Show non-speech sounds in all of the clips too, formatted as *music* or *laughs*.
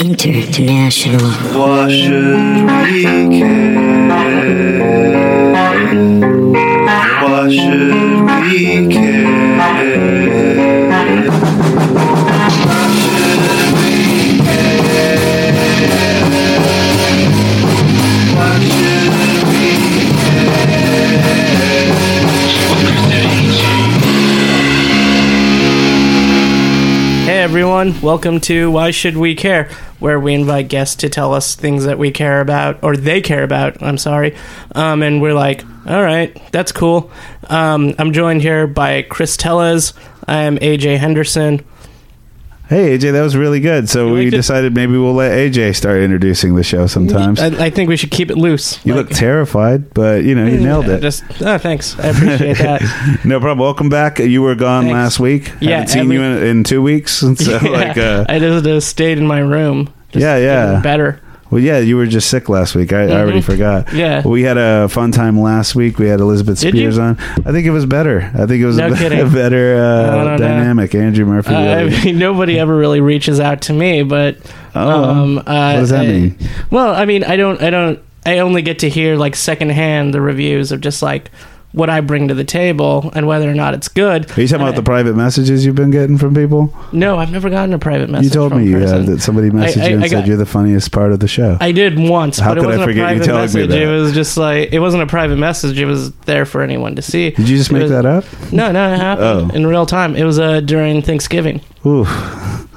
International. Why should we care? Why should we care? Everyone, welcome to Why Should We Care, where we invite guests to tell us things that we care about, or they care about, I'm sorry. Um, and we're like, all right, that's cool. Um, I'm joined here by Chris Tellez. I'm AJ Henderson. Hey AJ, that was really good. So we liked it? decided maybe we'll let AJ start introducing the show sometimes. I, I think we should keep it loose. you Like- look terrified, but you know you nailed it. Just, oh, thanks. I appreciate that. *laughs* no problem. Welcome back. You were gone Thanks. last week. Yeah, haven't seen every- you in, in two weeks. *laughs* So *laughs* Yeah, like, uh, I just uh, stayed in my room. Just Yeah, yeah. getting Better. Well, yeah, you were just sick last week. I, I already Mhm. forgot. Yeah. We had a fun time last week. We had Elizabeth Did you? Spears on. I think it was better. I think it was No a, be- *laughs* a better uh, know. dynamic. Andrew Murphy. Uh, I mean, nobody ever really reaches out to me, but Oh, um, uh, what does that I- mean? Well, I mean, I don't, I don't, I only get to hear like secondhand the reviews of just like what I bring to the table and whether or not it's good. Are you talking about the private messages you've been getting from people? No, I've never gotten a private message. you told me you had, that somebody messaged I- you and I said you're the funniest part of the show. I did once, How but it could I wasn't forget you a private me message. that? It was just like it wasn't a private message. It was there for anyone to see. Did you just It make was- that up? No, no, it happened Oh. in real time. It was uh, during Thanksgiving. Ooh,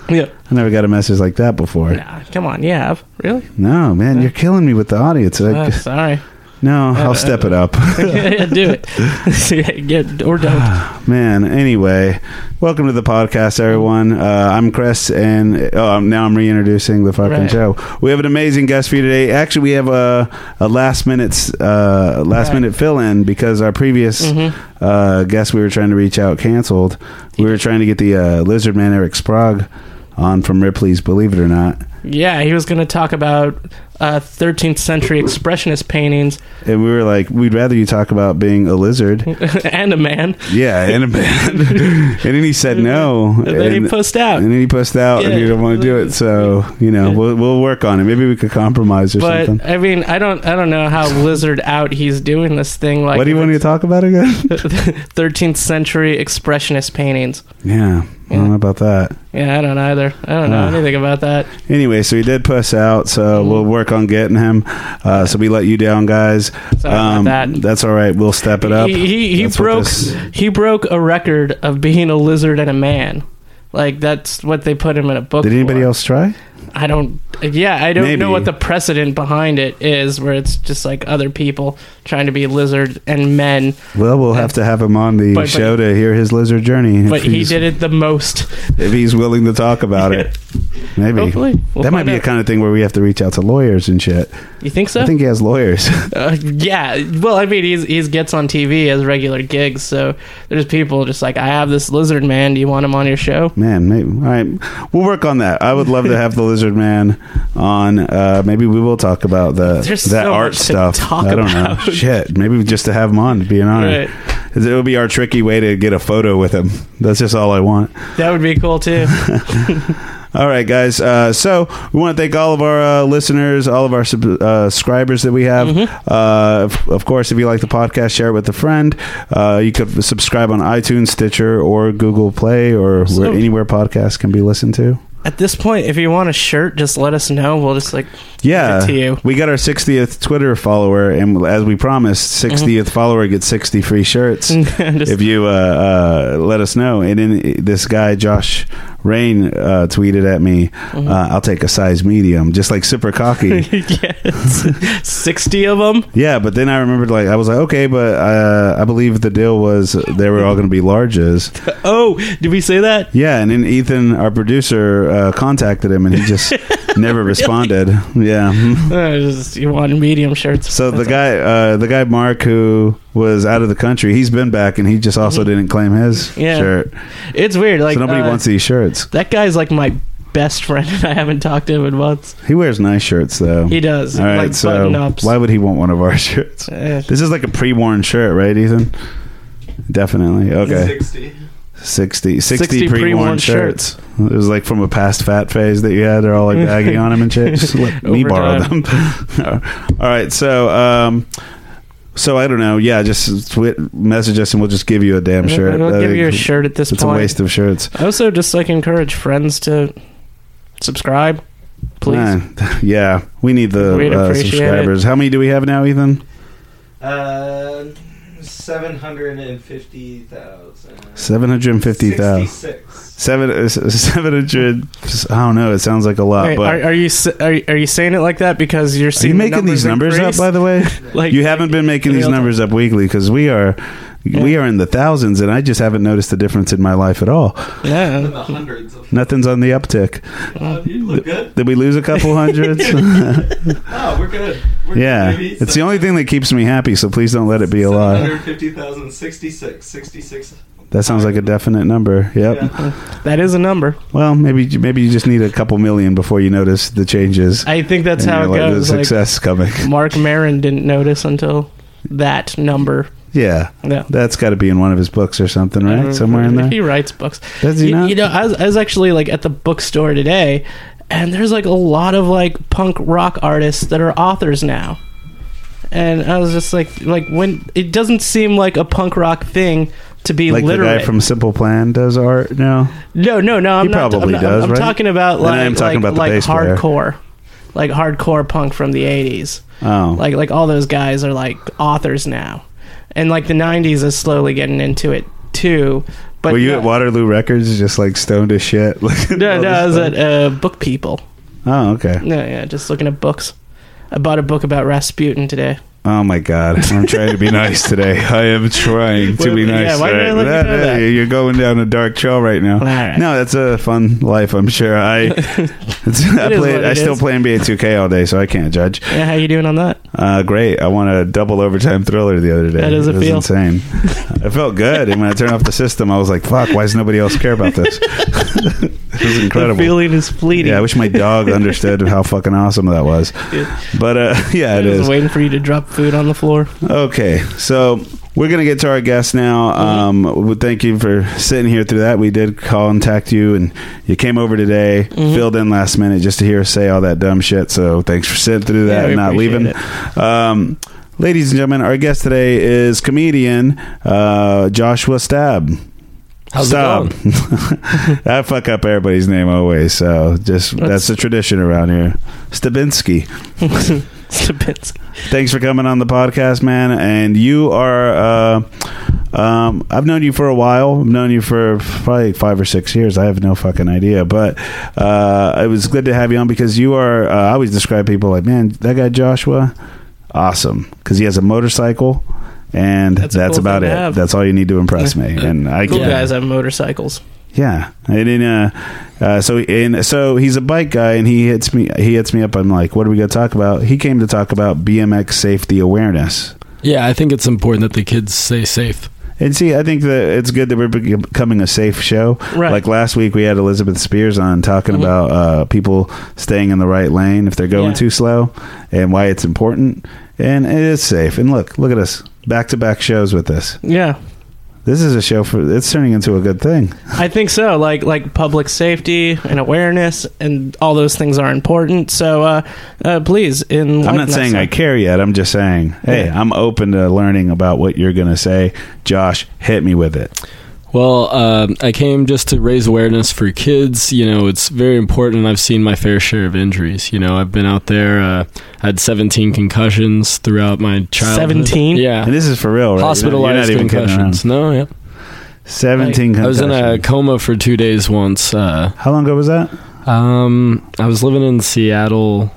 Yeah. I never got a message like that before. Nah, come on, you have really? No, man, you're killing me with the audience. Uh, sorry. No, uh, *laughs* I'll step it up. *laughs* do it. *laughs* Get or don't. *sighs* man, anyway, welcome to the podcast, everyone. Uh, I'm Chris, and oh, now I'm reintroducing the fucking Right. show. We have an amazing guest for you today. Actually, we have a, a last minute uh, last Right. minute fill in because our previous Mhm. uh, guest we were trying to reach out canceled. We were trying to get the uh, Lizard Man Eric Sprague on from Ripley's Believe It or Not. Yeah, he was going to talk about uh, 13th century expressionist paintings And we were like, we'd rather you talk about being a lizard. *laughs* and a man. Yeah, and a band. *laughs* and then he said no. And then he and, pushed out. and then he pushed out and he didn't want to do it. So, you know, Yeah. we'll, we'll work on it. Maybe we could compromise or But something. I mean, I don't, I don't know how lizard out he's doing this thing. Like, what do you want to talk about again? *laughs* 13th century expressionist paintings. yeah, I don't know about that. Yeah, I don't either. I don't know Ah. anything about that. Anyway, so he did puss out, so Mm-hmm. we'll work on getting him. Uh, so we let you down, guys. Um, Sorry about that. That's all right. We'll step it up. He he, he That's what broke this- he broke a record of being a lizard and a man. Like that's what they put him in a book. Did anybody for. else try? I don't. Yeah, I don't Maybe. know what the precedent behind it is, where it's just like other people trying to be lizard and men, Well, we'll have to have him on the But- but- show to hear his lizard journey. if but he he's- did it the most. If he's willing to talk about it. *laughs* Maybe. Hopefully, we'll that might be a kind of thing where we have to reach out to lawyers and shit. You think so? I think he has lawyers. *laughs* uh, yeah. Well, I mean, he's he's gets on TV as regular gigs, so there's people just like, I have this lizard man. Do you want him on your show? Man, maybe. All right. We'll work on that. I would love to have the lizard man on. Uh, maybe we will talk about the *laughs* There's that so art stuff. I don't about. know. *laughs* Shit. Maybe just to have him on to be an honor. Right. It would be our tricky way to get a photo with him. That's just all I want. That would be cool too. All right, guys. Uh, so we want to thank all of our uh, listeners, all of our sub- uh, subscribers that we have. Mm-hmm. Uh, of, of course, if you like the podcast, share it with a friend. Uh, you could subscribe on iTunes, Stitcher, or Google Play, or So- where, anywhere podcasts can be listened to. At this point, if you want a shirt, just let us know. We'll just like Yeah, Give it to you. we got our 60th Twitter follower, and as we promised, 60th follower gets 60 free shirts. Mm-hmm. *laughs* just if you uh, uh, let us know. And then this guy, Josh Rain, uh, tweeted at me, Mm-hmm. uh, I'll take a size medium, just like super cocky. *laughs* yes, *laughs* sixty of them. yeah, but then I remembered, like, I was like, okay, but uh, I believe the deal was they were all going to be larges. Oh, did we say that? Yeah, and then Ethan, our producer, uh, contacted him, and he just *laughs* never responded. Yeah. *laughs* Uh, just, you want medium shirts? So the guy, uh, the guy Mark, who was out of the country, he's been back, and he just also didn't claim his Mm-hmm. Yeah. shirt. It's weird. Like so nobody uh, wants these shirts. that guy's like my best friend, *laughs* and I haven't talked to him in months. He wears nice shirts, though. He does. All right, like so button ups. why would he want one of our shirts? Uh, This is like a pre-worn shirt, right, Ethan? Definitely. Okay. 60. 60, 60, 60 pre-worn, pre-worn shirts. It was like from a past fat phase that you had. They're all like *laughs* baggy on them and shit. Just let me borrow them. *laughs* all right, so um, so I don't know. Yeah, just tweet, message us and we'll just give you a damn shirt. I'll I give you a shirt at this point. It's a waste of shirts. I also just like encourage friends to subscribe, please. Man, *laughs* yeah, we need the uh, appreciate subscribers. How many do we have now, Ethan? Uh, seven hundred and fifty thousand. Seven hundred fifty thousand. Seven uh, seven hundred. I don't know. It sounds like a lot, Wait, but are, are you are, you- are you saying it like that because you're are you seeing the making these numbers up? increase? By the way, *laughs* Like you haven't been making these real time. numbers up weekly because we are we are in the thousands, and I just haven't noticed the difference in my life at all. In Yeah, the hundreds of. Nothing's on the uptick. Uh, you look good. Did we lose a couple hundreds? *laughs* Oh, we're good. We're yeah, *laughs* good, baby. it's the only thing that keeps me happy. So please don't let it be a lie. 750,000, 66, 66. That sounds like a definite number. Yep. Yeah. that is a number. Well, maybe maybe you just need a couple million before you notice the changes. I think that's how it like, goes. The Like, success coming. *laughs* Marc Maron didn't notice until that number. Yeah, Yeah. that's got to be in one of his books or something, right? Mm-hmm. Somewhere in there. He writes books. Does he you, not? you know, I was, I was actually like at the bookstore today, and there's like a lot of like punk rock artists that are authors now. And I was just like, like when it doesn't seem like a punk rock thing to be like literate. the guy from Simple Plan does art now. no, no, no. I'm He not. probably I'm, does, I'm right? talking about like I'm talking like, about like player. hardcore, like hardcore punk from the '80s. Oh, Like like all those guys are like authors now, and like the '90s is slowly getting into it too. But were you no, at Waterloo Records just like stoned as shit? *laughs* No, no, I was stuff? at uh, Book People. Oh, okay. No, yeah, just looking at books. I bought a book about Rasputin today. Oh my god, I'm trying to be nice today. *laughs* I am trying to be Well, yeah, nice. why did I let you know that? You're going down a dark trail right now. Right. No, that's a fun life. I'm sure. I, *laughs* I, play, I it still is. play NBA 2K all day, so I can't judge. Yeah, how you doing on that? Uh, great. I won a double overtime thriller the other day. How does it was feel? insane. *laughs* it felt good. And when I turned off the system, I was like, "Fuck! Why does nobody else care about this?" it was incredible. The feeling is fleeting. Yeah, I wish my dog understood how fucking awesome that was. But uh, yeah, I it was is. waiting for you to drop food on the floor. Okay, so we're gonna get to our guest now. Um, we thank you for sitting here through that. We did contact you, and you came over today, Mhm. filled in last minute just to hear us say all that dumb shit. So thanks for sitting through that we and not leaving. Um, ladies and gentlemen, our guest today is comedian uh, Joshua Staab. How's going? *laughs* I fuck up everybody's name always, so just that's, That's- the tradition around here. Stabinski. *laughs* *laughs* Thanks for coming on the podcast, man. And you are, uh, um, I've known you for a while. I've known you for probably five or six years. I have no fucking idea. But uh, it was good to have you on because you are, uh, I always describe people like, man, that guy Joshua, awesome. Because he has a motorcycle. And That's that's, cool about it. That's all you need to impress me. And I Cool guys have motorcycles. Yeah, and uh, uh, so and so he's a bike guy, and he hits me. He hits me up. I'm like, "What are we going to talk about?" He came to talk about BMX safety awareness. Yeah, I think it's important that the kids stay safe. And see, I think that it's good that we're becoming a safe show. Right. Like last week, we had Elizabeth Spears on talking Mhm. about uh, people staying in the right lane if they're going Yeah. too slow, and why it's important. And it is safe. And look, look at us, back to back shows with this. Yeah, This is a show for. It's turning into a good thing. I think so. Like like public safety and awareness and all those things are important. So uh, uh, please, in I'm not saying I care yet. I'm just saying, hey, Yeah. I'm open to learning about what you're going to say. Josh, hit me with it. Well, um, I came just to raise awareness for kids. You know, it's very important. I've seen my fair share of injuries. You know, I've been out there. Uh, I had 17 concussions throughout my childhood. 17? Yeah. And this is for real, right? You're not- Hospitalized You're not even concussions. No, yeah. 17 I was in a coma for two days once. Uh, How long ago was that? um, I was living in Seattle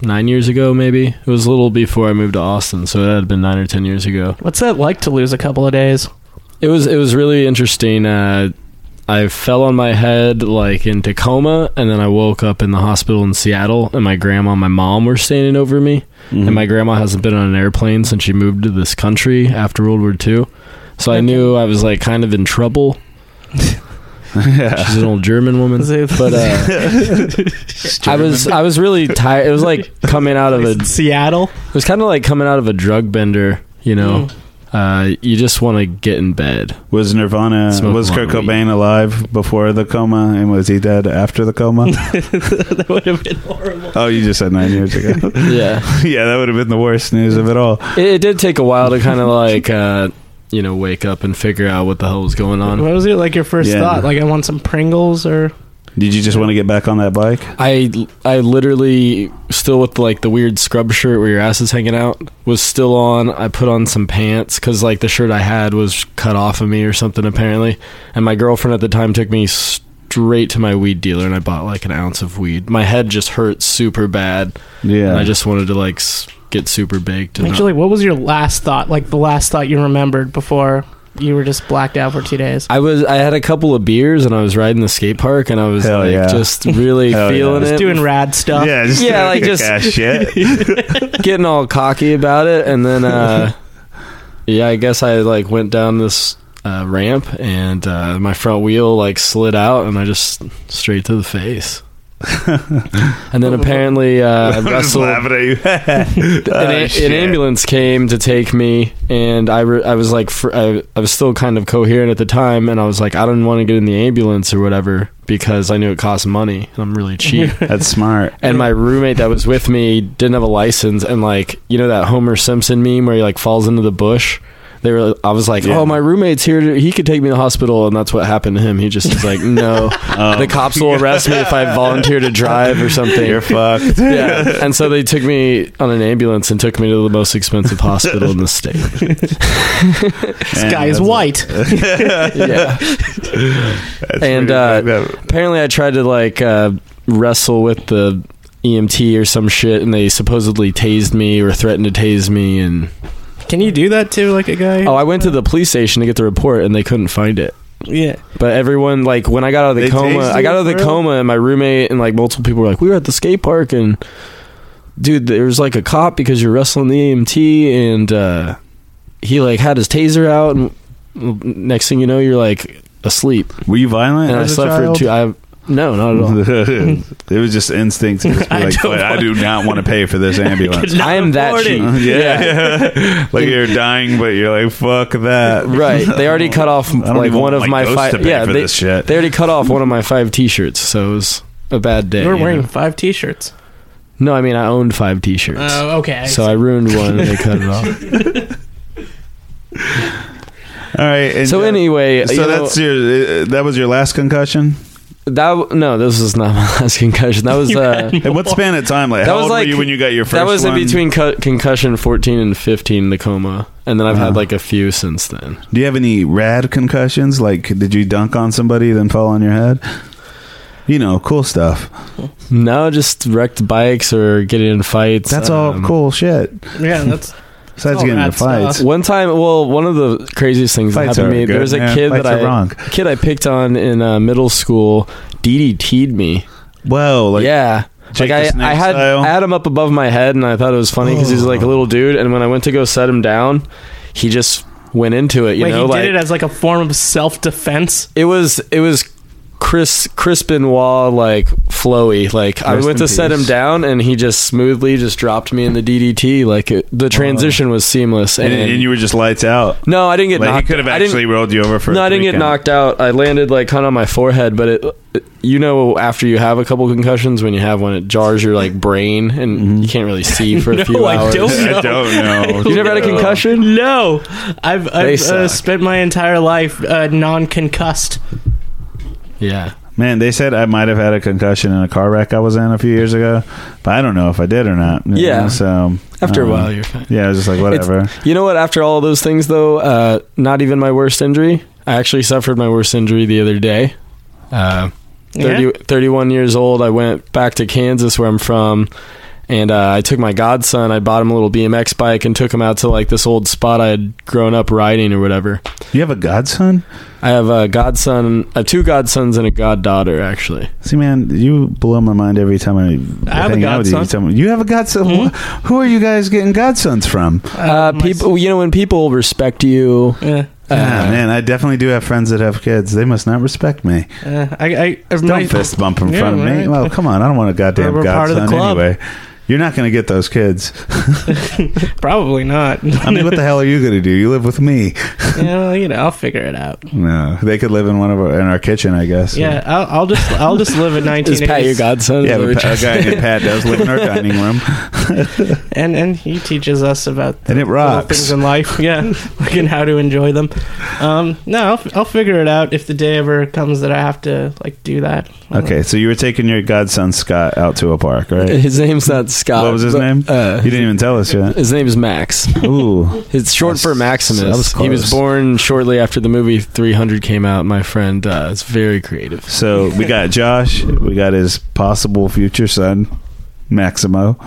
nine years ago, maybe. It was a little before I moved to Austin, so it had been nine or ten years ago. What's that like to lose a couple of days? It was it was really interesting. Uh, I fell on my head like in Tacoma, and then I woke up in the hospital in Seattle, and my grandma and my mom were standing over me. Mhm. And my grandma hasn't been on an airplane since she moved to this country after World War II. So I knew I was like kind of in trouble. *laughs* yeah. She's an old German woman, *laughs* but uh, *laughs* I was I was really tired. It was like coming out of a. Seattle. It was kind of like coming out of a drug bender, you know. Mm. Uh, you just want to get in bed. Was Nirvana Smoke was a lot Kurt of weed. Cobain alive before the coma, and was he dead after the coma? *laughs* that would have been horrible. oh, you just said nine years ago. *laughs* Yeah, *laughs* yeah, that would have been the worst news of it all. it, it did take a while to kind of like uh, you know wake up and figure out what the hell was going on. What was it like your first Yeah. thought? Like I want some Pringles or Did you just want to get back on that bike? I I literally still with like the weird scrub shirt where your ass is hanging out was still on. I put on some pants because like the shirt I had was cut off of me or something apparently. And my girlfriend at the time took me straight to my weed dealer and I bought like an ounce of weed. My head just hurt super bad. Yeah, And I just wanted to like get super baked. And actually what was your last thought? Like the last thought you remembered before you were just blacked out for two days? I was I had a couple of beers and I was riding the skate park and I was Hell like yeah. just really *laughs* Hell yeah. feeling Just it. doing rad stuff. yeah, just Yeah, like, just- shit. *laughs* getting all cocky about it and then uh yeah i guess i like went down this uh, ramp and uh, my front wheel like slid out and i just straight to the face and then apparently uh, I *laughs* I'm just laughing at you. *laughs* an, *laughs* Oh, an ambulance came to take me and I, re- I was like fr- I, I was still kind of coherent at the time and i was like i didn't want to get in the ambulance or whatever because i knew it cost money and i'm really cheap That's smart. and my roommate that was with me didn't have a license and like you know that homer simpson meme where he like falls into the bush they were i was like Yeah. oh my roommate's here. To, he could take me to the hospital. And that's what happened to him. He just was like no. *laughs* Oh, the cops will arrest me if i *laughs* volunteer to drive or something. You're fucked. yeah. And so they took me on an ambulance and took me to the most expensive hospital in the state. *laughs* This guy is white. yeah. And, uh, apparently i tried to like uh, wrestle with the EMT or some shit, and they supposedly tased me or threatened to tase me, and Can you do that to like a guy? Oh, I went to the police station to get the report and they couldn't find it. yeah. But everyone, like, when I got out of the They coma, tased I got you out of the for real? coma and my roommate and, like, multiple people were like, we were at the skate park and, dude, there was, like, a cop because you're wrestling the EMT and, uh, he, like, had his taser out and next thing you know, you're, like, asleep. Were you violent? And I as a slept child? for two, I, no, not at all. *laughs* it was just instinct to *laughs* just be I like, don't "But I want- do not want to pay for this *laughs* ambulance. Could not I am that afford it. cheap. yeah, like you're dying, but you're like, fuck that. Right. They already cut off, don't like, even one want of my my ghost five. to pay Yeah, for they, this shit. they already cut off one of my five t shirts, so it was a bad day. You were you wearing know? five T-shirts. No, I mean, I owned five t shirts. Oh, okay. So I ruined one and they cut it off. All right. and, So uh, anyway, so you know, that's your uh, that was your last concussion. That no, this was not *laughs* my last concussion. That was *laughs* uh, had what span of time? Like That how was old like- were you when you got your first? that was in between cu- concussion fourteen and fifteen, the coma, and then I've Uh-huh. had like a few since then. Do you have any rad concussions? Like, did you dunk on somebody then fall on your head? You know, cool stuff. No, just wrecked bikes or getting in fights. That's all Um, cool shit. yeah, that's Besides all getting rad into fights, stuff. One time, well, one of the craziest things Fights that happened to are me. good, there was a man. kid Fights that are I wrong. kid I picked on in uh, middle school. DDT'd me. whoa, like yeah. Jake like the I, I had style? I had him up above my head, and I thought it was funny because he's like a little dude. And when I went to go set him down, he just went into it. You Wait, know, he like did it as like a form of self-defense. it was it was Chris Chris Benoit like flowy. Like I went in to set him down, and he just smoothly just dropped me in the DDT. Like it, the transition was seamless. and, And, and you were just lights out. no, I didn't get Like he knocked. could have actually rolled you over for. no, I I didn't get knocked out. I landed like kind of on my forehead, but it, you know, after you have a couple concussions, when you have one, it jars your like brain, and Mm-hmm. you can't really *laughs* see for a No, few I hours. don't *laughs* I don't know. You never had a concussion? No, I've, I've uh, spent my entire life uh, non-concussed. Yeah. Man, they said I might have had a concussion in a car wreck I was in a few years ago, but I don't know if I did or not. Yeah. know, so After a uh, while, you're fine. yeah, I was just like whatever. You know what? After all those things, though, uh, not even my worst injury. I actually suffered my worst injury the other day. Uh, 30, Yeah? 31 years old. I went back to Kansas, where I'm from, and uh, I took my godson. I bought him a little BMX bike and took him out to like this old spot I had grown up riding or whatever. You have a godson? I have a godson, I have two godsons and a goddaughter, actually. See, man, you blow my mind every time I, I have a hang out with you. godson. You tell me- You have a godson. Hmm? Who are you guys getting godsons from? Uh, my- people, you know, when people respect you, Yeah. uh, Ah, man, I definitely do have friends that have kids. They must not respect me. Uh, I, I, Don't my, fist bump in Yeah, front of me. right. Well, come on. I don't want a goddamn We're part of the godson anyway. You're not going to get those kids. *laughs* Probably not. I mean, what the hell are you going to do? You live with me. *laughs* you know, you know, I'll figure it out. No, they could live in one of our, in our kitchen, I guess. Yeah, I'll, I'll just I'll just live in *laughs* Is Pat your godson? Yeah, but that Pa- a guy named Pat does live in our dining room, and and he teaches us about and it rocks. things in life. Yeah, like and how to enjoy them. Um, no, I'll, I'll figure it out if the day ever comes that I have to like do that. Okay, so you were taking your godson Scott out to a park, right? His name's not Scott. What was his but, name? Uh, You didn't even tell us yet. his name is Max. Ooh, *laughs* It's short for that was Maximus. He was born shortly after the movie 300 came out. My friend uh, is very creative. so we got Josh, we got his possible future son, Maximo,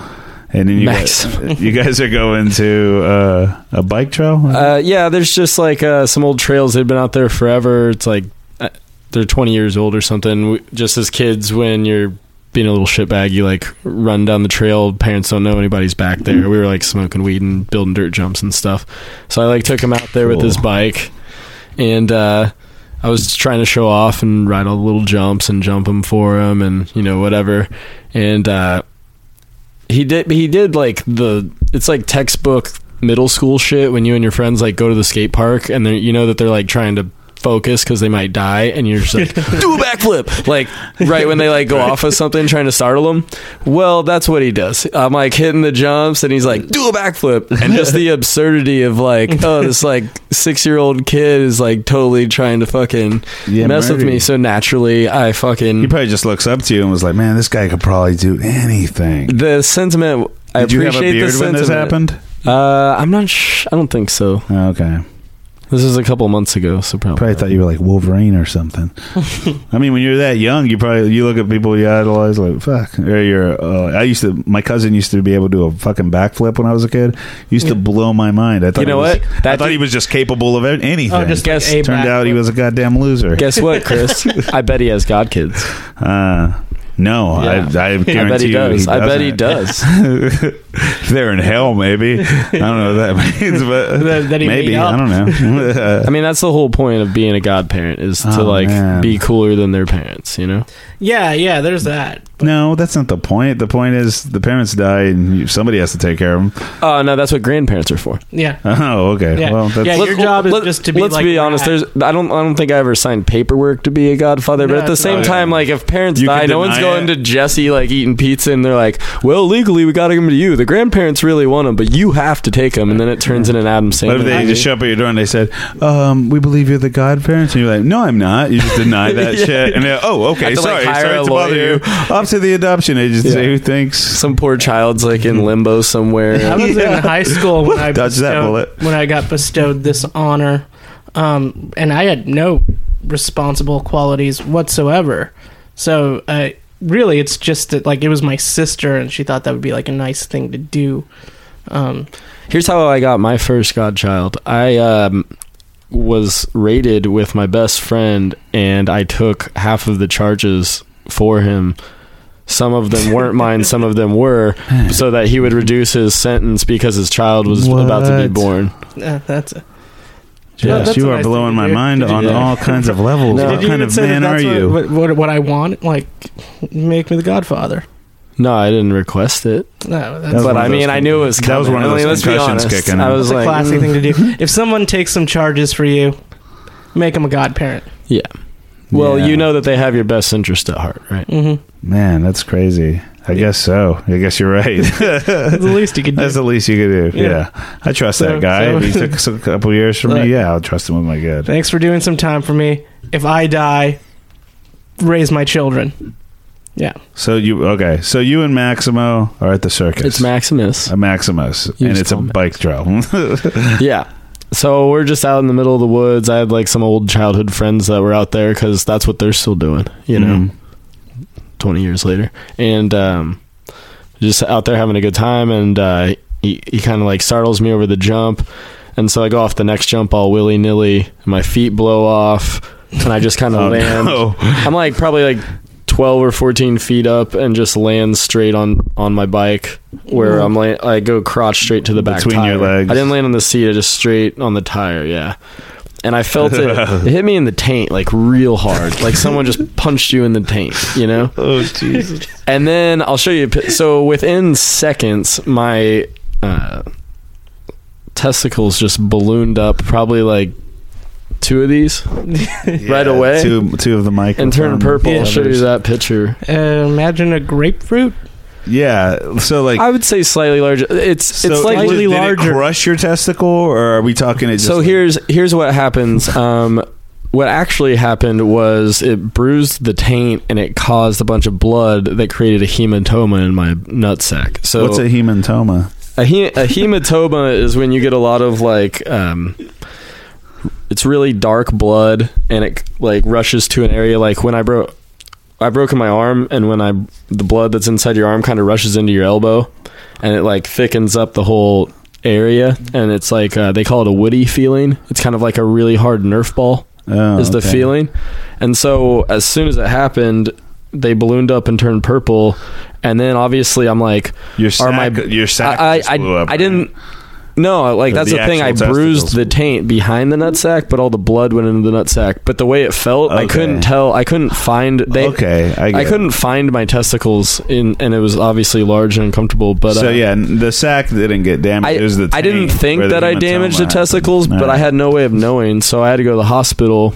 and then you guys, *laughs* you guys are going to uh, a bike trail. Uh, yeah, there's just like uh, some old trails that have been out there forever. It's like uh, they're 20 years old or something. We, just as kids, when you're being a little shitbag, you like run down the trail. Parents don't know anybody's back there. We were like smoking weed and building dirt jumps and stuff. So I like took him out there with his bike, and uh, I was just trying to show off and ride all the little jumps and jump them for him, and you know whatever. And uh, he did he did like the it's like textbook middle school shit when you and your friends like go to the skate park and they you know that they're like trying to focus because they might die and you're just like *laughs* do a backflip like right when they like go off of something trying to startle them well that's what he does i'm like hitting the jumps and he's like do a backflip and just the absurdity of like *laughs* oh this like six year old kid is like totally trying to fucking Yeah, mess with me so naturally i fucking He probably just looks up to you and was like, "Man, this guy could probably do anything." the sentiment i Did you have a appreciate beard the when this happened? Uh, I'm not. Sh- I don't think so. Okay, This is a couple months ago, so probably. probably thought you were like Wolverine or something. *laughs* I mean, when you're that young, you probably you look at people you idolize like fuck. Or you're. Uh, I used to. My cousin used to be able to do a fucking backflip when I was a kid. Used to blow my mind. I thought You know was, what? I thought he was just capable of anything. Oh, just Guess- like a Turned out he was a goddamn loser. Guess what, Chris? *laughs* I bet he has god kids. Uh, no, Yeah. I, *laughs* I guarantee I bet he you does. I bet he does. *laughs* They're in hell, maybe. I don't know what that *laughs* means, but *laughs* That- that he maybe made I don't know. I mean, that's the whole point of being a godparent is to Oh, like man. be cooler than their parents. You know? Yeah, yeah. There's that. no, that's not the point. The point is the parents die and you, somebody has to take care of them. Oh uh, no, that's what grandparents are for. Yeah. Oh, okay. Yeah. Well, that's, Yeah, your job is let- just to be Let's like be honest. Rat. There's. I don't. I don't think I ever signed paperwork to be a godfather. No, but at the same not. time, like if parents You die, no one's deny going it. to Jesse like eating pizza, and they're like, "Well, legally, we got to give him to you." The grandparents really want him, but you have to take him, and then it turns into an Adam Sandler. what if they movie. just show up at your door and they said, um, "We believe you're the godparents," and you're like, "No, I'm not." You just deny *laughs* that Yeah. shit, and they're, "Oh, okay, Have to, like, sorry, hire sorry a to bother lawyer. you." Off to the adoption agency Yeah. who thinks some poor child's like in limbo somewhere. I was *laughs* Yeah. in high school when I Dodge that bestowed- bullet. when I got bestowed this honor, um, and I had no responsible qualities whatsoever. So uh, really, it's just that like it was my sister, and she thought that would be like a nice thing to do. Um, Here's how I got my first godchild. I um, was rated with my best friend, and I took half of the charges for him. Some of them weren't mine, some of them were, *laughs* so that he would reduce his sentence because his child was about to be born. uh, that's a, Josh, that's you are nice blowing my mind you on do that? all kinds of levels. No. What Did you kind of say that man are you? What, what, what I want? Like, make me the Godfather. No, I didn't request it, No, that's, but I mean, I knew it was that coming. was one of I mean, let's be concussions honest. kicking in. I was that's a like, classy mm, thing to do. *laughs* If someone takes some charges for you, make them a godparent. yeah. Well, Yeah. you know that they have your best interest at heart, right? Mm-hmm. Man, that's crazy. I guess so. I guess you're right. *laughs* That's the least you could *laughs* do. That's the least you could do. Yeah, Yeah. I trust So- that guy. so- if he took a couple years from Look. me, yeah, I'll trust him with my good. Thanks for doing some time for me. If I die, raise my children. Yeah. So you okay? So you and Maximo are at the circus. It's Maximus. a Maximus, You and it's a call him bike trail. *laughs* yeah. So we're just out in the middle of the woods. I had like some old childhood friends that were out there because that's what they're still doing, you know, Mhm. 20 years later. And um, just out there having a good time. And uh, he, he kind of like startles me over the jump. And so I go off the next jump all willy nilly, and my feet blow off, and I just kind of Oh, land. no. I'm like probably like 12 or 14 feet up and just land straight on on my bike where I'm like I go crotch straight to the back Between your legs. I didn't land on the seat, I just straight on the tire, yeah. And I felt it. *laughs* It hit me in the taint like real hard, like someone just *laughs* punched you in the taint. You know. *laughs* Oh Jesus! And then I'll show you. So within seconds, my uh, testicles just ballooned up, probably like two of these, right away, Two two of the mic and turned purple. I'll show you that picture. Uh, imagine a grapefruit. Yeah. So like. I would say slightly larger. It's so it's like did, slightly did it larger. crush your testicle, or are we talking? It just so like- here's here's what happens. Um, what actually happened was it bruised the taint and it caused a bunch of blood that created a hematoma in my nutsack. So what's a hematoma? A, he- a hematoma is when you get a lot of like, um, it's really dark blood and it like rushes to an area. Like when I broke, I broken my arm, and when I the blood that's inside your arm kind of rushes into your elbow, and it like thickens up the whole area, and it's like uh, they call it a woody feeling. It's kind of like a really hard Nerf ball Oh, is the okay. feeling. And so as soon as it happened, they ballooned up and turned purple. And then obviously I'm like, Your are my your sack I just I, blew up, I didn't. No, like that's the the, thing. I bruised the taint behind the nutsack, but all the blood went into the nutsack. But the way it felt, I couldn't tell. I couldn't find. They, okay, I, I, get it. couldn't find my testicles in, and it was obviously large and uncomfortable. But so uh, yeah, the sack didn't get damaged. I, it was the I didn't think that I damaged the testicles, but I had no way of knowing, so I had to go to the hospital,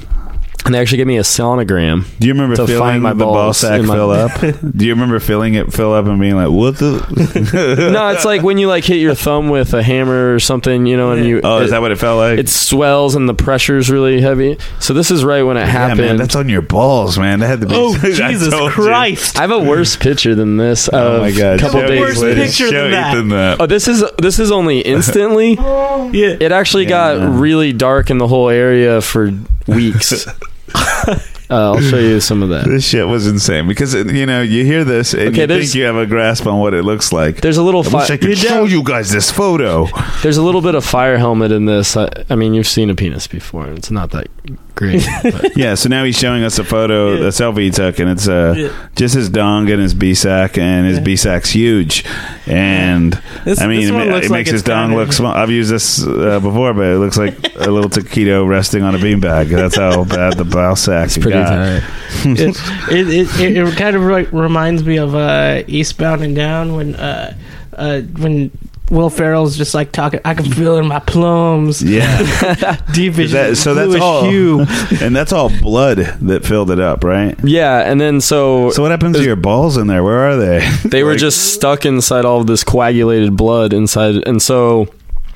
and they actually gave me a sonogram. Do you remember to feeling find my the ball balls sack in my- fill up? *laughs* Do you remember feeling it fill up and being like, "What the?" *laughs* no, it's like when you like hit your thumb with a hammer or something, you know, and you oh, it, is that what it felt like? it swells and the pressure's really heavy. So this is right when it yeah, happened. man, that's on your balls, man. That had to be. Oh *laughs* I Jesus told you. Christ! I have a worse picture than this. Oh of my god! A couple Show Show days worse Ethan- later. picture show than that. Ethan that. Oh, this is this is only instantly. Yeah. It actually Yeah. got really dark in the whole area for weeks. Uh, I'll show you some of that. This shit was insane because you know you hear this and Okay, you there's- think you have a grasp on what it looks like. There's a little I wish I could show you guys this photo. there's a little bit of fire helmet in this. I, I mean, you've seen a penis before. It's not that great. but- *laughs* Yeah, so now he's showing us a photo, Yeah. a selfie he took, and it's uh, Yeah. just his dong and his B sack, and his Yeah. B sack's huge. And This- I mean, it, one ma- looks it like makes his dong look small. I've used this uh, before, but it looks like a little *laughs* taquito resting on a beanbag. That's how bad the ball sack it's pretty got. tight. *laughs* it, it, it, it, it kind of like reminds me of uh, Eastbound and Down when uh, uh, when Will Ferrell's just like talking. I can feel it in my plums. Yeah, *laughs* Deep as That- so that's all- hue. *laughs* and that's all blood that filled it up, right? Yeah, and then so, So what happens to your balls in there? Where are they? *laughs* they were just stuck inside all of this coagulated blood inside, and so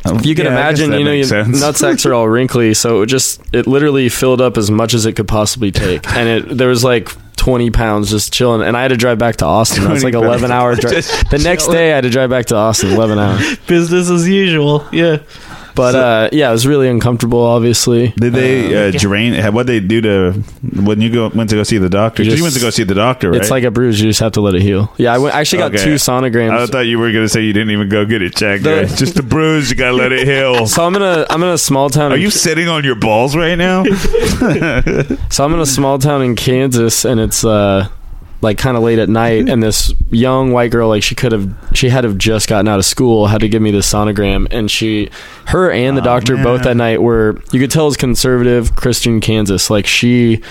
if you can Yeah, imagine, you know, your makes sense. nutsacks are all wrinkly, so it just it literally filled up as much as it could possibly take, and it there was like. 20 pounds just chilling and i had to drive back to austin that's 20 like 11 pounds. hour *laughs* drive the next day i had to drive back to austin 11 hours Business as usual. Yeah. But uh yeah it was really uncomfortable obviously Did they uh, drain? What they do to when you go went to go see the doctor? You You, went to go see the doctor, right? it's like a bruise you just have to let it heal yeah i, went, I actually got Okay. two sonograms I thought you were gonna say you didn't even go get it checked. The- right? Just a bruise. You gotta let it heal. *laughs* so i'm in a i'm in a small town Are in you sitting on your balls right now? *laughs* *laughs* So I'm in a small town in Kansas, and it's uh, like kind of late at night, and this young white girl, like she could have, she had have just gotten out of school, had to give me the sonogram, and she, her and the Aw, doctor both that night were, you could tell it was conservative Christian Kansas, like she,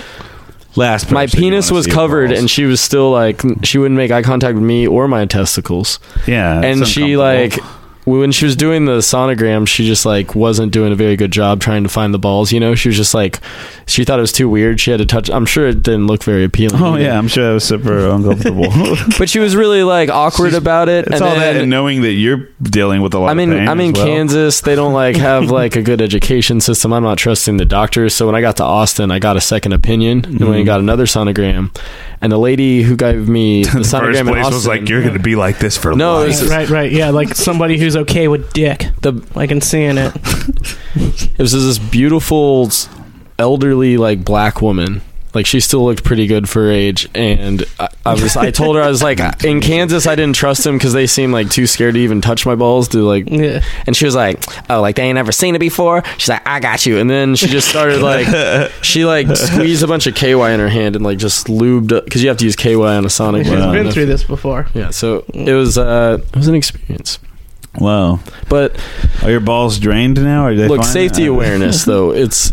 Last, my penis was covered, and she was still like, she wouldn't make eye contact with me or my testicles, yeah, and she like. When she was doing the sonogram, she just like wasn't doing a very good job trying to find the balls. You know, she was just like, she thought it was too weird. She had to touch. I'm sure it didn't look very appealing. Oh either. yeah, I'm sure that was super uncomfortable. *laughs* but she was really like awkward She's- about it. it's and all that, and knowing that you're dealing with a lot in pain. I'm in well. Kansas. They don't like have *laughs* like a good education system. I'm not trusting the doctors. So when I got to Austin, I got a second opinion and when I mm-hmm. got another sonogram. And the lady who gave me *laughs* the. The first sonogram in place Austin, was like, "You're gonna be like this for No, life." it's just- Right, right. Yeah, like somebody who's okay with dick. the Like in seeing it. *laughs* it was this beautiful elderly like black woman like she still looked pretty good for her age and I, I was i told her i was like *laughs* in kansas i didn't trust them because they seemed like too scared to even touch my balls to like Yeah. and she was like oh like they ain't never seen it before she's like i got you and then she just started like *laughs* she like squeezed a bunch of ky in her hand and like just lubed because you have to use ky on a sonic She's been through this before. yeah so it was uh it was an experience Wow, but are your balls drained now? Or are they look fine? safety awareness though it's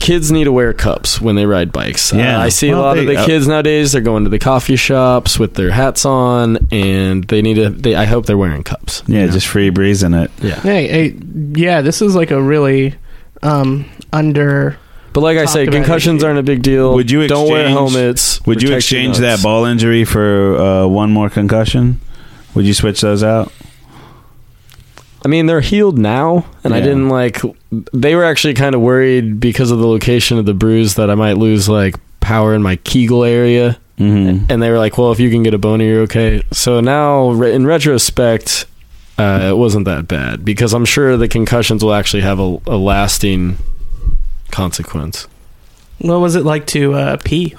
kids need to wear cups when they ride bikes. Uh, Yeah. I see Well, a lot of the uh, kids nowadays. They're going to the coffee shops with their hats on, and they need to. They, I hope they're wearing cups. Yeah, you know? just free breezing it. yeah. Hey, hey, yeah, this is like a really um, under. But like I Talk said, about concussions aren't a big deal. Would you don't wear helmets? Would you exchange nuts. that ball injury for uh, one more concussion? Would you switch those out? I mean, they're healed now, and I didn't like. They were actually kind of worried because of the location of the bruise that I might lose like power in my Kegel area, Mm-hmm. and they were like, "Well, if you can get a boner, you're okay." So now, re- in retrospect, uh, it wasn't that bad because I'm sure the concussions will actually have a, a lasting consequence. What was it like to uh, pee?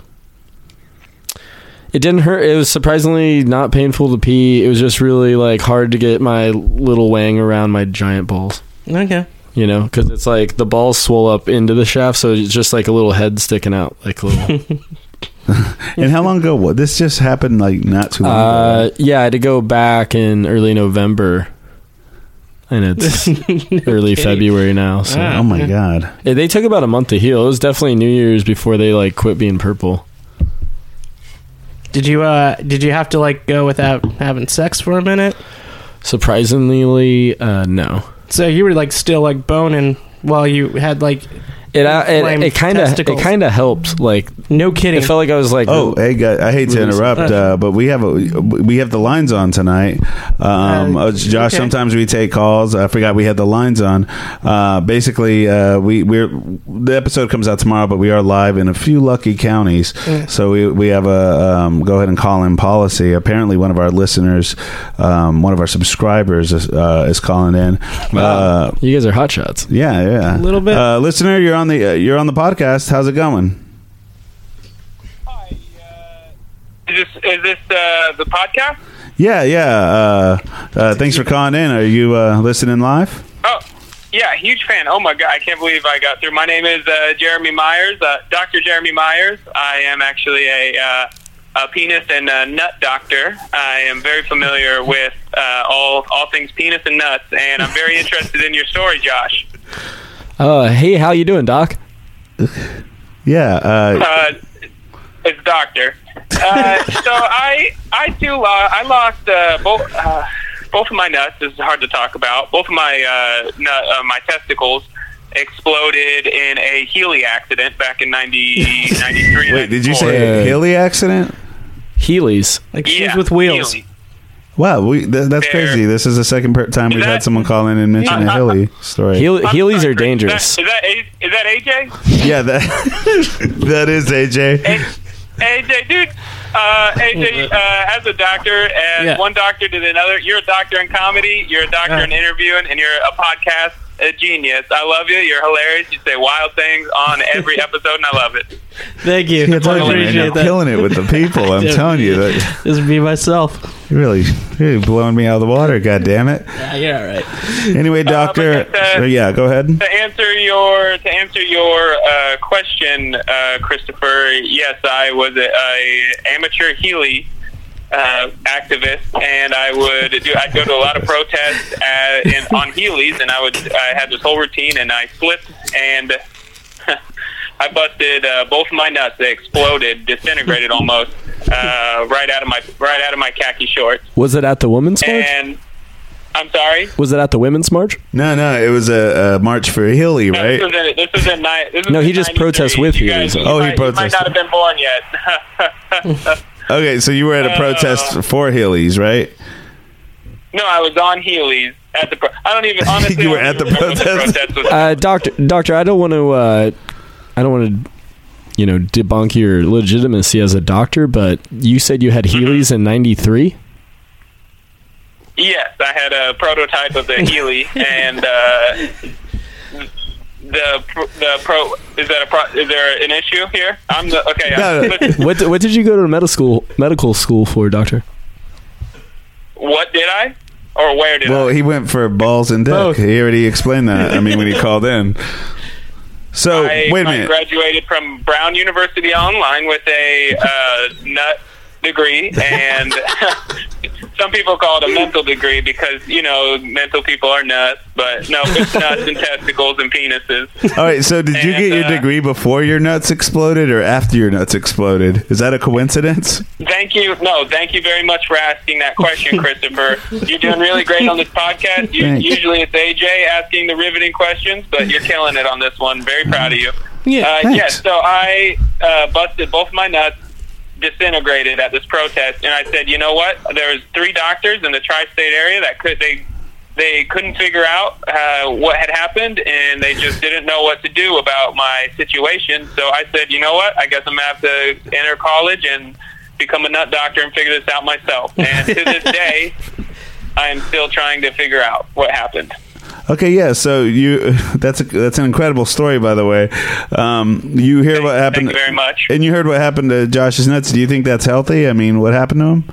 It didn't hurt. It was surprisingly not painful to pee. It was just really like hard to get my little wang around my giant balls. Okay. you know, because it's like the balls swell up into the shaft, so it's just like a little head sticking out, like a little. *laughs* *laughs* And how long ago? What this just happened? Like not too long uh, ago. yeah, I had to go back in early November, and it's *laughs* early Okay. February now. So Ah. Oh my god! Eh, they took about a month to heal. It was definitely New Year's before they like quit being purple. Did you uh did you have to like go without having sex for a minute? Surprisingly, uh, no. So you were like still like boning while you had like It uh, it, it kind of it kind of helped. Like no kidding. it felt like I was like Oh, hey, guys, I hate to interrupt, uh, but we have a we have the lines on tonight. Um, Uh, uh, Josh, okay. sometimes we take calls. I forgot we had the lines on. Uh, basically, uh, we we're the episode comes out tomorrow, but we are live in a few lucky counties. Yeah. So we we have a um, go ahead and call in policy. Apparently, one of our listeners, um, one of our subscribers, is, uh, is calling in. Uh, you guys are hot shots. yeah, yeah, A little bit. Uh, listener, you're on the uh, you're on the podcast. How's it going? Hi, uh, is this is this uh, the podcast? Yeah, yeah. Uh, uh, thanks for calling in. Are you uh, listening live? Oh, yeah, huge fan. Oh my god, I can't believe I got through. My name is uh, Jeremy Myers, uh, Doctor Jeremy Myers. I am actually a, uh, a penis and uh, nut doctor. I am very familiar with uh, all all things penis and nuts, and I'm very interested in your story, Josh. Uh, hey, how you doing, Doc? *laughs* Yeah. Uh, Uh, it's doctor. Uh, *laughs* so I I too lo- I lost uh, both uh, both of my nuts. This is hard to talk about. Both of my uh, nut, uh, my testicles exploded in a Heely accident back in 90, 93. wait, did you say a Hilly accident? Heelys. like shoes with wheels. Heely. Wow, we, th- that's There. crazy. This is the second per- time we've that- had someone call in and mention a Hilly story. Heel- I'm Heelys sorry, are dangerous. Is that, is that, A- is that AJ? yeah, that *laughs* that is AJ. A- AJ, dude. Uh, AJ, uh, as a doctor, and Yeah. one doctor to another, you're a doctor in comedy, you're a doctor Yeah. in interviewing, and you're a podcast a genius. I love you. You're hilarious. You say wild things on every *laughs* episode, and I love it. Thank you. Yeah, I totally, man. You're appreciate that. killing it with the people. I'm *laughs* telling you that This would be myself. you're really, really blowing me out of the water. God damn it. Yeah, you're all right. Anyway, doctor. uh, uh, yeah, go ahead. To answer your to answer your uh, question, uh, Christopher, yes, I was a, a amateur Heely uh, activist, and I would do. I'd go to a lot of protests uh, in, *laughs* on Heelys, and I would. I had this whole routine, and I slipped and. *laughs* I busted uh, both of my nuts. They exploded, disintegrated *laughs* almost, uh, right out of my right out of my khaki shorts. Was it at the women's march? And I'm sorry. Was it at the women's march? No, no, it was a, a march for Hilly, No, right? This was in, this was in, ni- this was No, he just protests with you you, guys- Oh, he might, you might not have been born yet. Okay, so you were at a Uh, protest for Hilly's, right? no, I was on Heelys at the. Pro- I don't even *laughs* honestly. You were at the even remember protest? protest. Uh, doctor, doctor, I don't want to. Uh, I don't want to. You know, debunk your legitimacy as a doctor, but you said you had Heelys in '93. yes, I had a prototype of the Heely, and uh, the the pro is that a pro, is there an issue here? I'm the okay. No, I'm, no. listen, *laughs* What What did you go to medical school medical school for, doctor? what did I or where did Well, I? he went for balls and dick. Both. He already explained that. I mean, when he *laughs* called in. So I, wait a I minute. graduated from Brown University online with a uh, nut degree, and *laughs* some people call it a mental degree because you know mental people are nuts, but no, it's nuts and testicles and penises. All right. So, did you And, get your uh, degree before your nuts exploded or after your nuts exploded? Is that a coincidence? Thank you. No, thank you very much for asking that question, Christopher. You're doing really great on this podcast. You, usually it's AJ asking the riveting questions, but you're killing it on this one. Very proud of you. Yeah, Uh, yes, so I uh, busted both my nuts, disintegrated at this protest, and I said, you know what? There was three doctors in the tri-state area that could they they couldn't figure out uh, what had happened, and they just didn't know what to do about my situation. So I said, you know what? I guess I'm gonna have to enter college and become a nut doctor and figure this out myself. And to this *laughs* day, I am still trying to figure out what happened. Okay, yeah. So you *laughs* that's a, that's an incredible story, by the way. Um, you hear what happened, Thank you very much. and you heard what happened to Josh's nuts. Do you think that's healthy? I mean, what happened to him?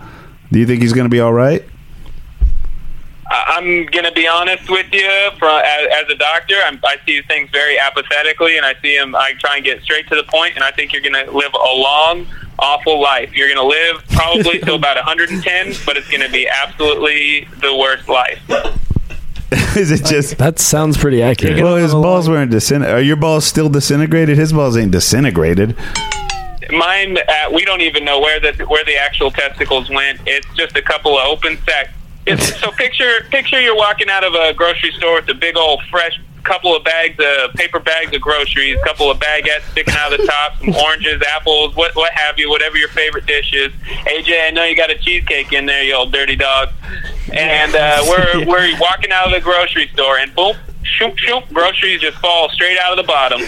Do you think he's going to be all right? I'm going to be honest with you. From as, as a doctor, I'm, I see things very apathetically, and I see him. I try and get straight to the point, and I think you're going to live a long, awful life. You're going to live probably *laughs* till about 110, but it's going to be absolutely the worst life. *laughs* Is it just? That sounds pretty accurate. Well, his balls weren't disintegrated. Are your balls still disintegrated? His balls ain't disintegrated. Mine, uh, we don't even know where the where the actual testicles went. It's just a couple of open sacks It's, so picture picture you're walking out of a grocery store with a big old fresh couple of bags of paper bags of groceries, couple of baguettes sticking out of the top, some oranges, apples, what what have you, whatever your favorite dish is. AJ, I know you got a cheesecake in there, you old dirty dog. And uh, *laughs* we're we're walking out of the grocery store, and boom, shoop shoop, groceries just fall straight out of the bottom.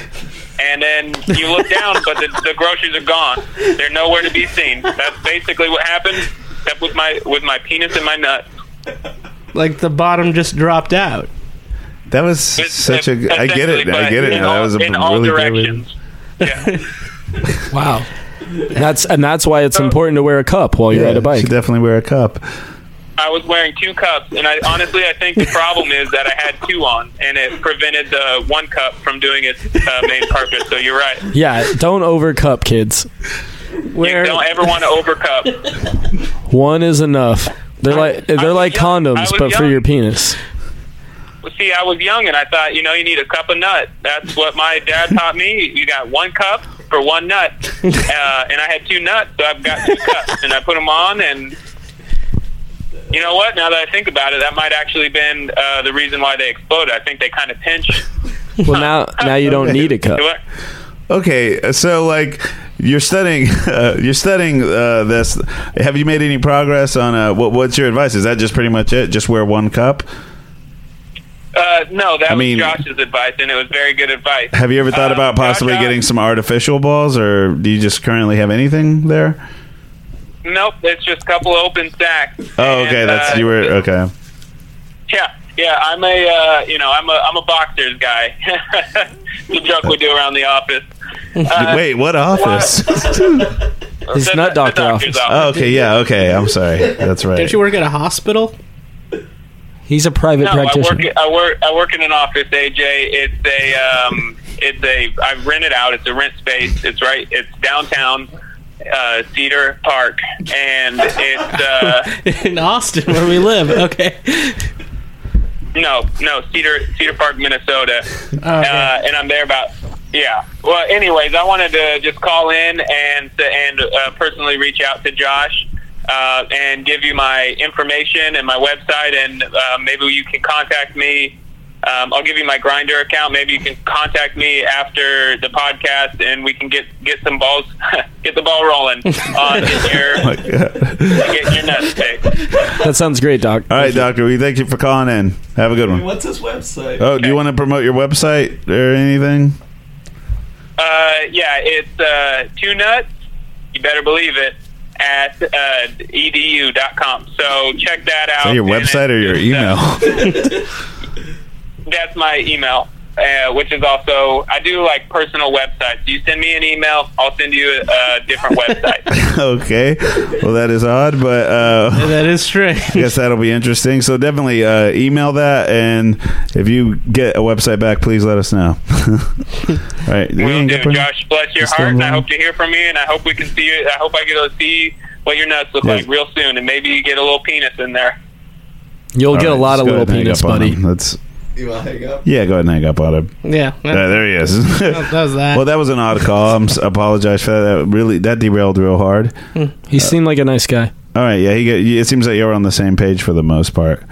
And then you look down, but the, the groceries are gone. They're nowhere to be seen. That's basically what happened, except with my with my penis and my nut. Like the bottom just dropped out. That was It's- such a. I get it. I get it. in now. That was a in all really good way- directions. Yeah. *laughs* Wow. That's and that's why it's important to wear a cup while you're Yeah, at a bike. Should definitely wear a cup. I was wearing two cups, and I honestly I think the problem is that I had two on, and it prevented the one cup from doing its uh, main purpose. So you're right. Yeah, don't overcup, kids. Where You don't ever want to overcup. One is enough. They're like they're was like young. Condoms, was but for your penis. Well, See, I was young, and I thought, you know, you need a cup of nut. That's what my dad taught me. You got one cup for one nut, uh, and I had two nuts, so I've got two cups, and I put them on, and you know what? Now that I think about it, that might actually been uh, the reason why they exploded. I think they kind of pinch. Well, now now you don't need a cup. Okay, so like you're studying, *laughs* uh, you're studying uh, this. Have you made any progress on uh, what? What's your advice? Is that just pretty much it? Just wear one cup. Uh, no, that I mean- was Josh's advice, and it was very good advice. Have you ever thought Uh, about possibly Josh, uh, getting some artificial balls, or do you just currently have anything there? Nope, it's just a couple of open stacks. Oh, okay. And, That's uh, you were okay. Yeah, yeah. I'm a, uh, you know, I'm a, I'm a boxers guy. *laughs* the joke we do around the office. Uh, Wait, what office? *laughs* His the- nut doctor doctor's office. oh, okay, yeah, okay. I'm sorry. That's right. Don't you work at a hospital? He's a private No, I work. practitioner. I work. I work in an office. AJ, it's a. Um, it's a. I rent it out. It's a rent space. It's right. It's downtown, uh, Cedar Park, and it's. Uh, *laughs* In Austin, where we live. Okay. no, no, Cedar Cedar Park, Minnesota, okay. uh, and I'm there about. Yeah. Well, anyways, I wanted to just call in and and uh, personally reach out to Josh. Uh, and give you my information and my website, and uh, maybe you can contact me. Um, I'll give you my Grindr account. Maybe you can contact me after the podcast, and we can get get some balls, *laughs* get the ball rolling on *laughs* your Oh my God. get your nuts picked. That sounds great, Doc. All right, doctor. We thank you for calling in. Have a good one. What's his website? Oh, do you want to promote your website or anything? Uh, yeah, it's uh, two nuts. You better believe it at uh, edu.com. So check that out. Is that your website or your uh, email? *laughs* *laughs* that's my email, uh, which is also I do like personal websites. You send me an email, I'll send you a, a different website. *laughs* okay. Well, that is odd, but uh, that is strange. I guess that'll be interesting. So definitely uh, email that, and if you get a website back, please let us know. *laughs* All right. We Will do. Josh, bless your heart, and I hope to hear from you, and I hope we can see you. I hope I get to see what your nuts look Yeah. like real soon, and maybe you get a little penis in there. You'll All get a lot of little ahead penis, up on buddy. him. Let's You want to hang up? yeah, go ahead and hang up on him. Yeah, Uh, there he is. that was that. *laughs* well, that was an odd call. I'm s- apologize for that. that. Really, that derailed real hard. He seemed like a nice guy. All right, yeah, he get, it seems like you're on the same page for the most part.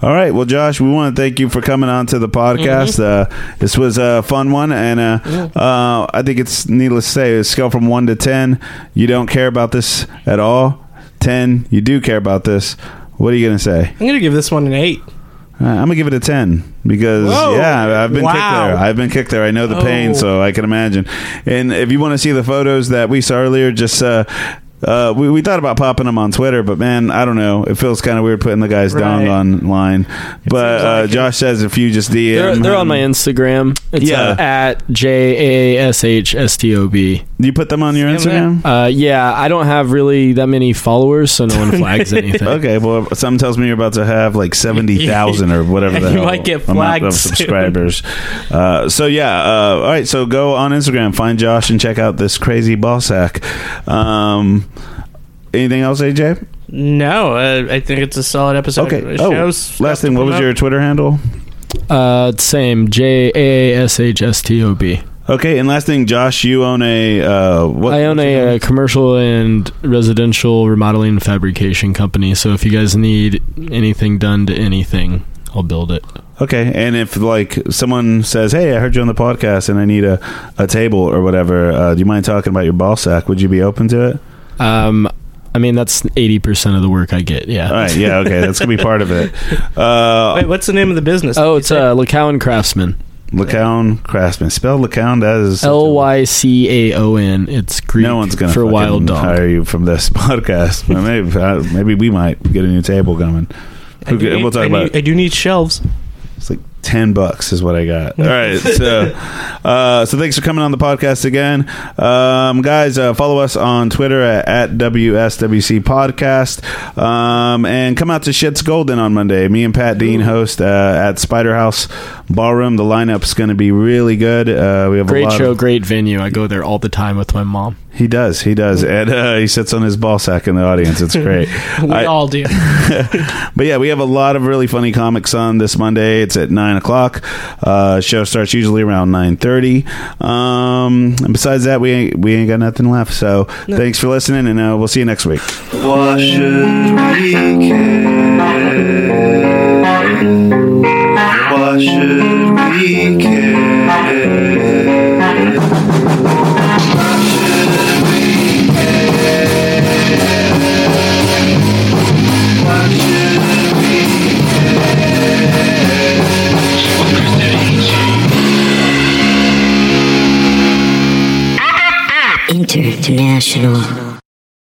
All right, well, Josh, we want to thank you for coming on to the podcast. Uh, this was a fun one, and uh, uh, I think it's needless to say, a scale from one to ten, you don't care about this at all. Ten, you do care about this. What are you gonna say? I'm gonna give this one an eight. Uh, I'm gonna give it a ten because Whoa. yeah, I've been kicked there. I've been kicked there. I know the pain, Oh. so I can imagine. And if you want to see the photos that we saw earlier, just uh, uh, we, we thought about popping them on Twitter, but man, I don't know. It feels kind of weird putting the guy's dong online. But seems uh, like it. Josh says if you just DM, They're, they're on my Instagram. It's Yeah. uh, at J A S H S T O B. Do you put them on your Instagram. Uh, yeah, I don't have really that many followers, so no one flags *laughs* anything. Okay, well, something tells me you're about to have like seventy thousand or whatever *laughs* the You hell might get flagged of soon. subscribers. uh, so yeah, uh, all right. So go on Instagram, find Josh, and check out this crazy ball sack. Um, anything else, AJ? No, uh, I think it's a solid episode. Okay. It Oh, shows last thing. What was stuff to your Twitter handle? Uh, same J A S H S T O B. Okay, and last thing, Josh, you own a uh, what? I own what you a, uh commercial and residential remodeling and fabrication company. So if you guys need anything done to anything, I'll build it. Okay, and if like someone says, "Hey, I heard you on the podcast, and I need a, a table or whatever," uh, do you mind talking about your ball sack? Would you be open to it? Um, I mean that's eighty percent of the work I get. Yeah. All right, yeah, okay, that's gonna be *laughs* part of it. Uh, Wait, what's the name of the business? Oh, it's uh, Lycaon Craftsman. Lycaon Craftsman. Spell Lycaon. That is such a- L Y C A O N. It's Greek No one's gonna for fucking wild dog. hire you from this *laughs* podcast. Well, maybe uh, maybe we might get a new table coming. I do we'll talk I about. Need, I do need shelves. It's like ten bucks is what I got. All right, so *laughs* uh, so thanks for coming on the podcast again, um, guys. Uh, follow us on Twitter at, at WSWC Podcast, um, and come out to Shit's Golden on Monday. Me and Pat Dean host uh, at Spider House Ballroom. The lineup's going to be really good. Uh, we have a Great show, Of, great venue. I go there all the time with my mom. he does, he does, and uh, he sits on his ball sack in the audience. It's great. *laughs* We I- all do. *laughs* but yeah, we have a lot of really funny comics on this Monday. It's at nine o'clock. Uh, show starts usually around nine thirty. Um, and besides that, we ain't we ain't got nothing left. So thanks for listening, and uh, we'll see you next week. Should we care? International.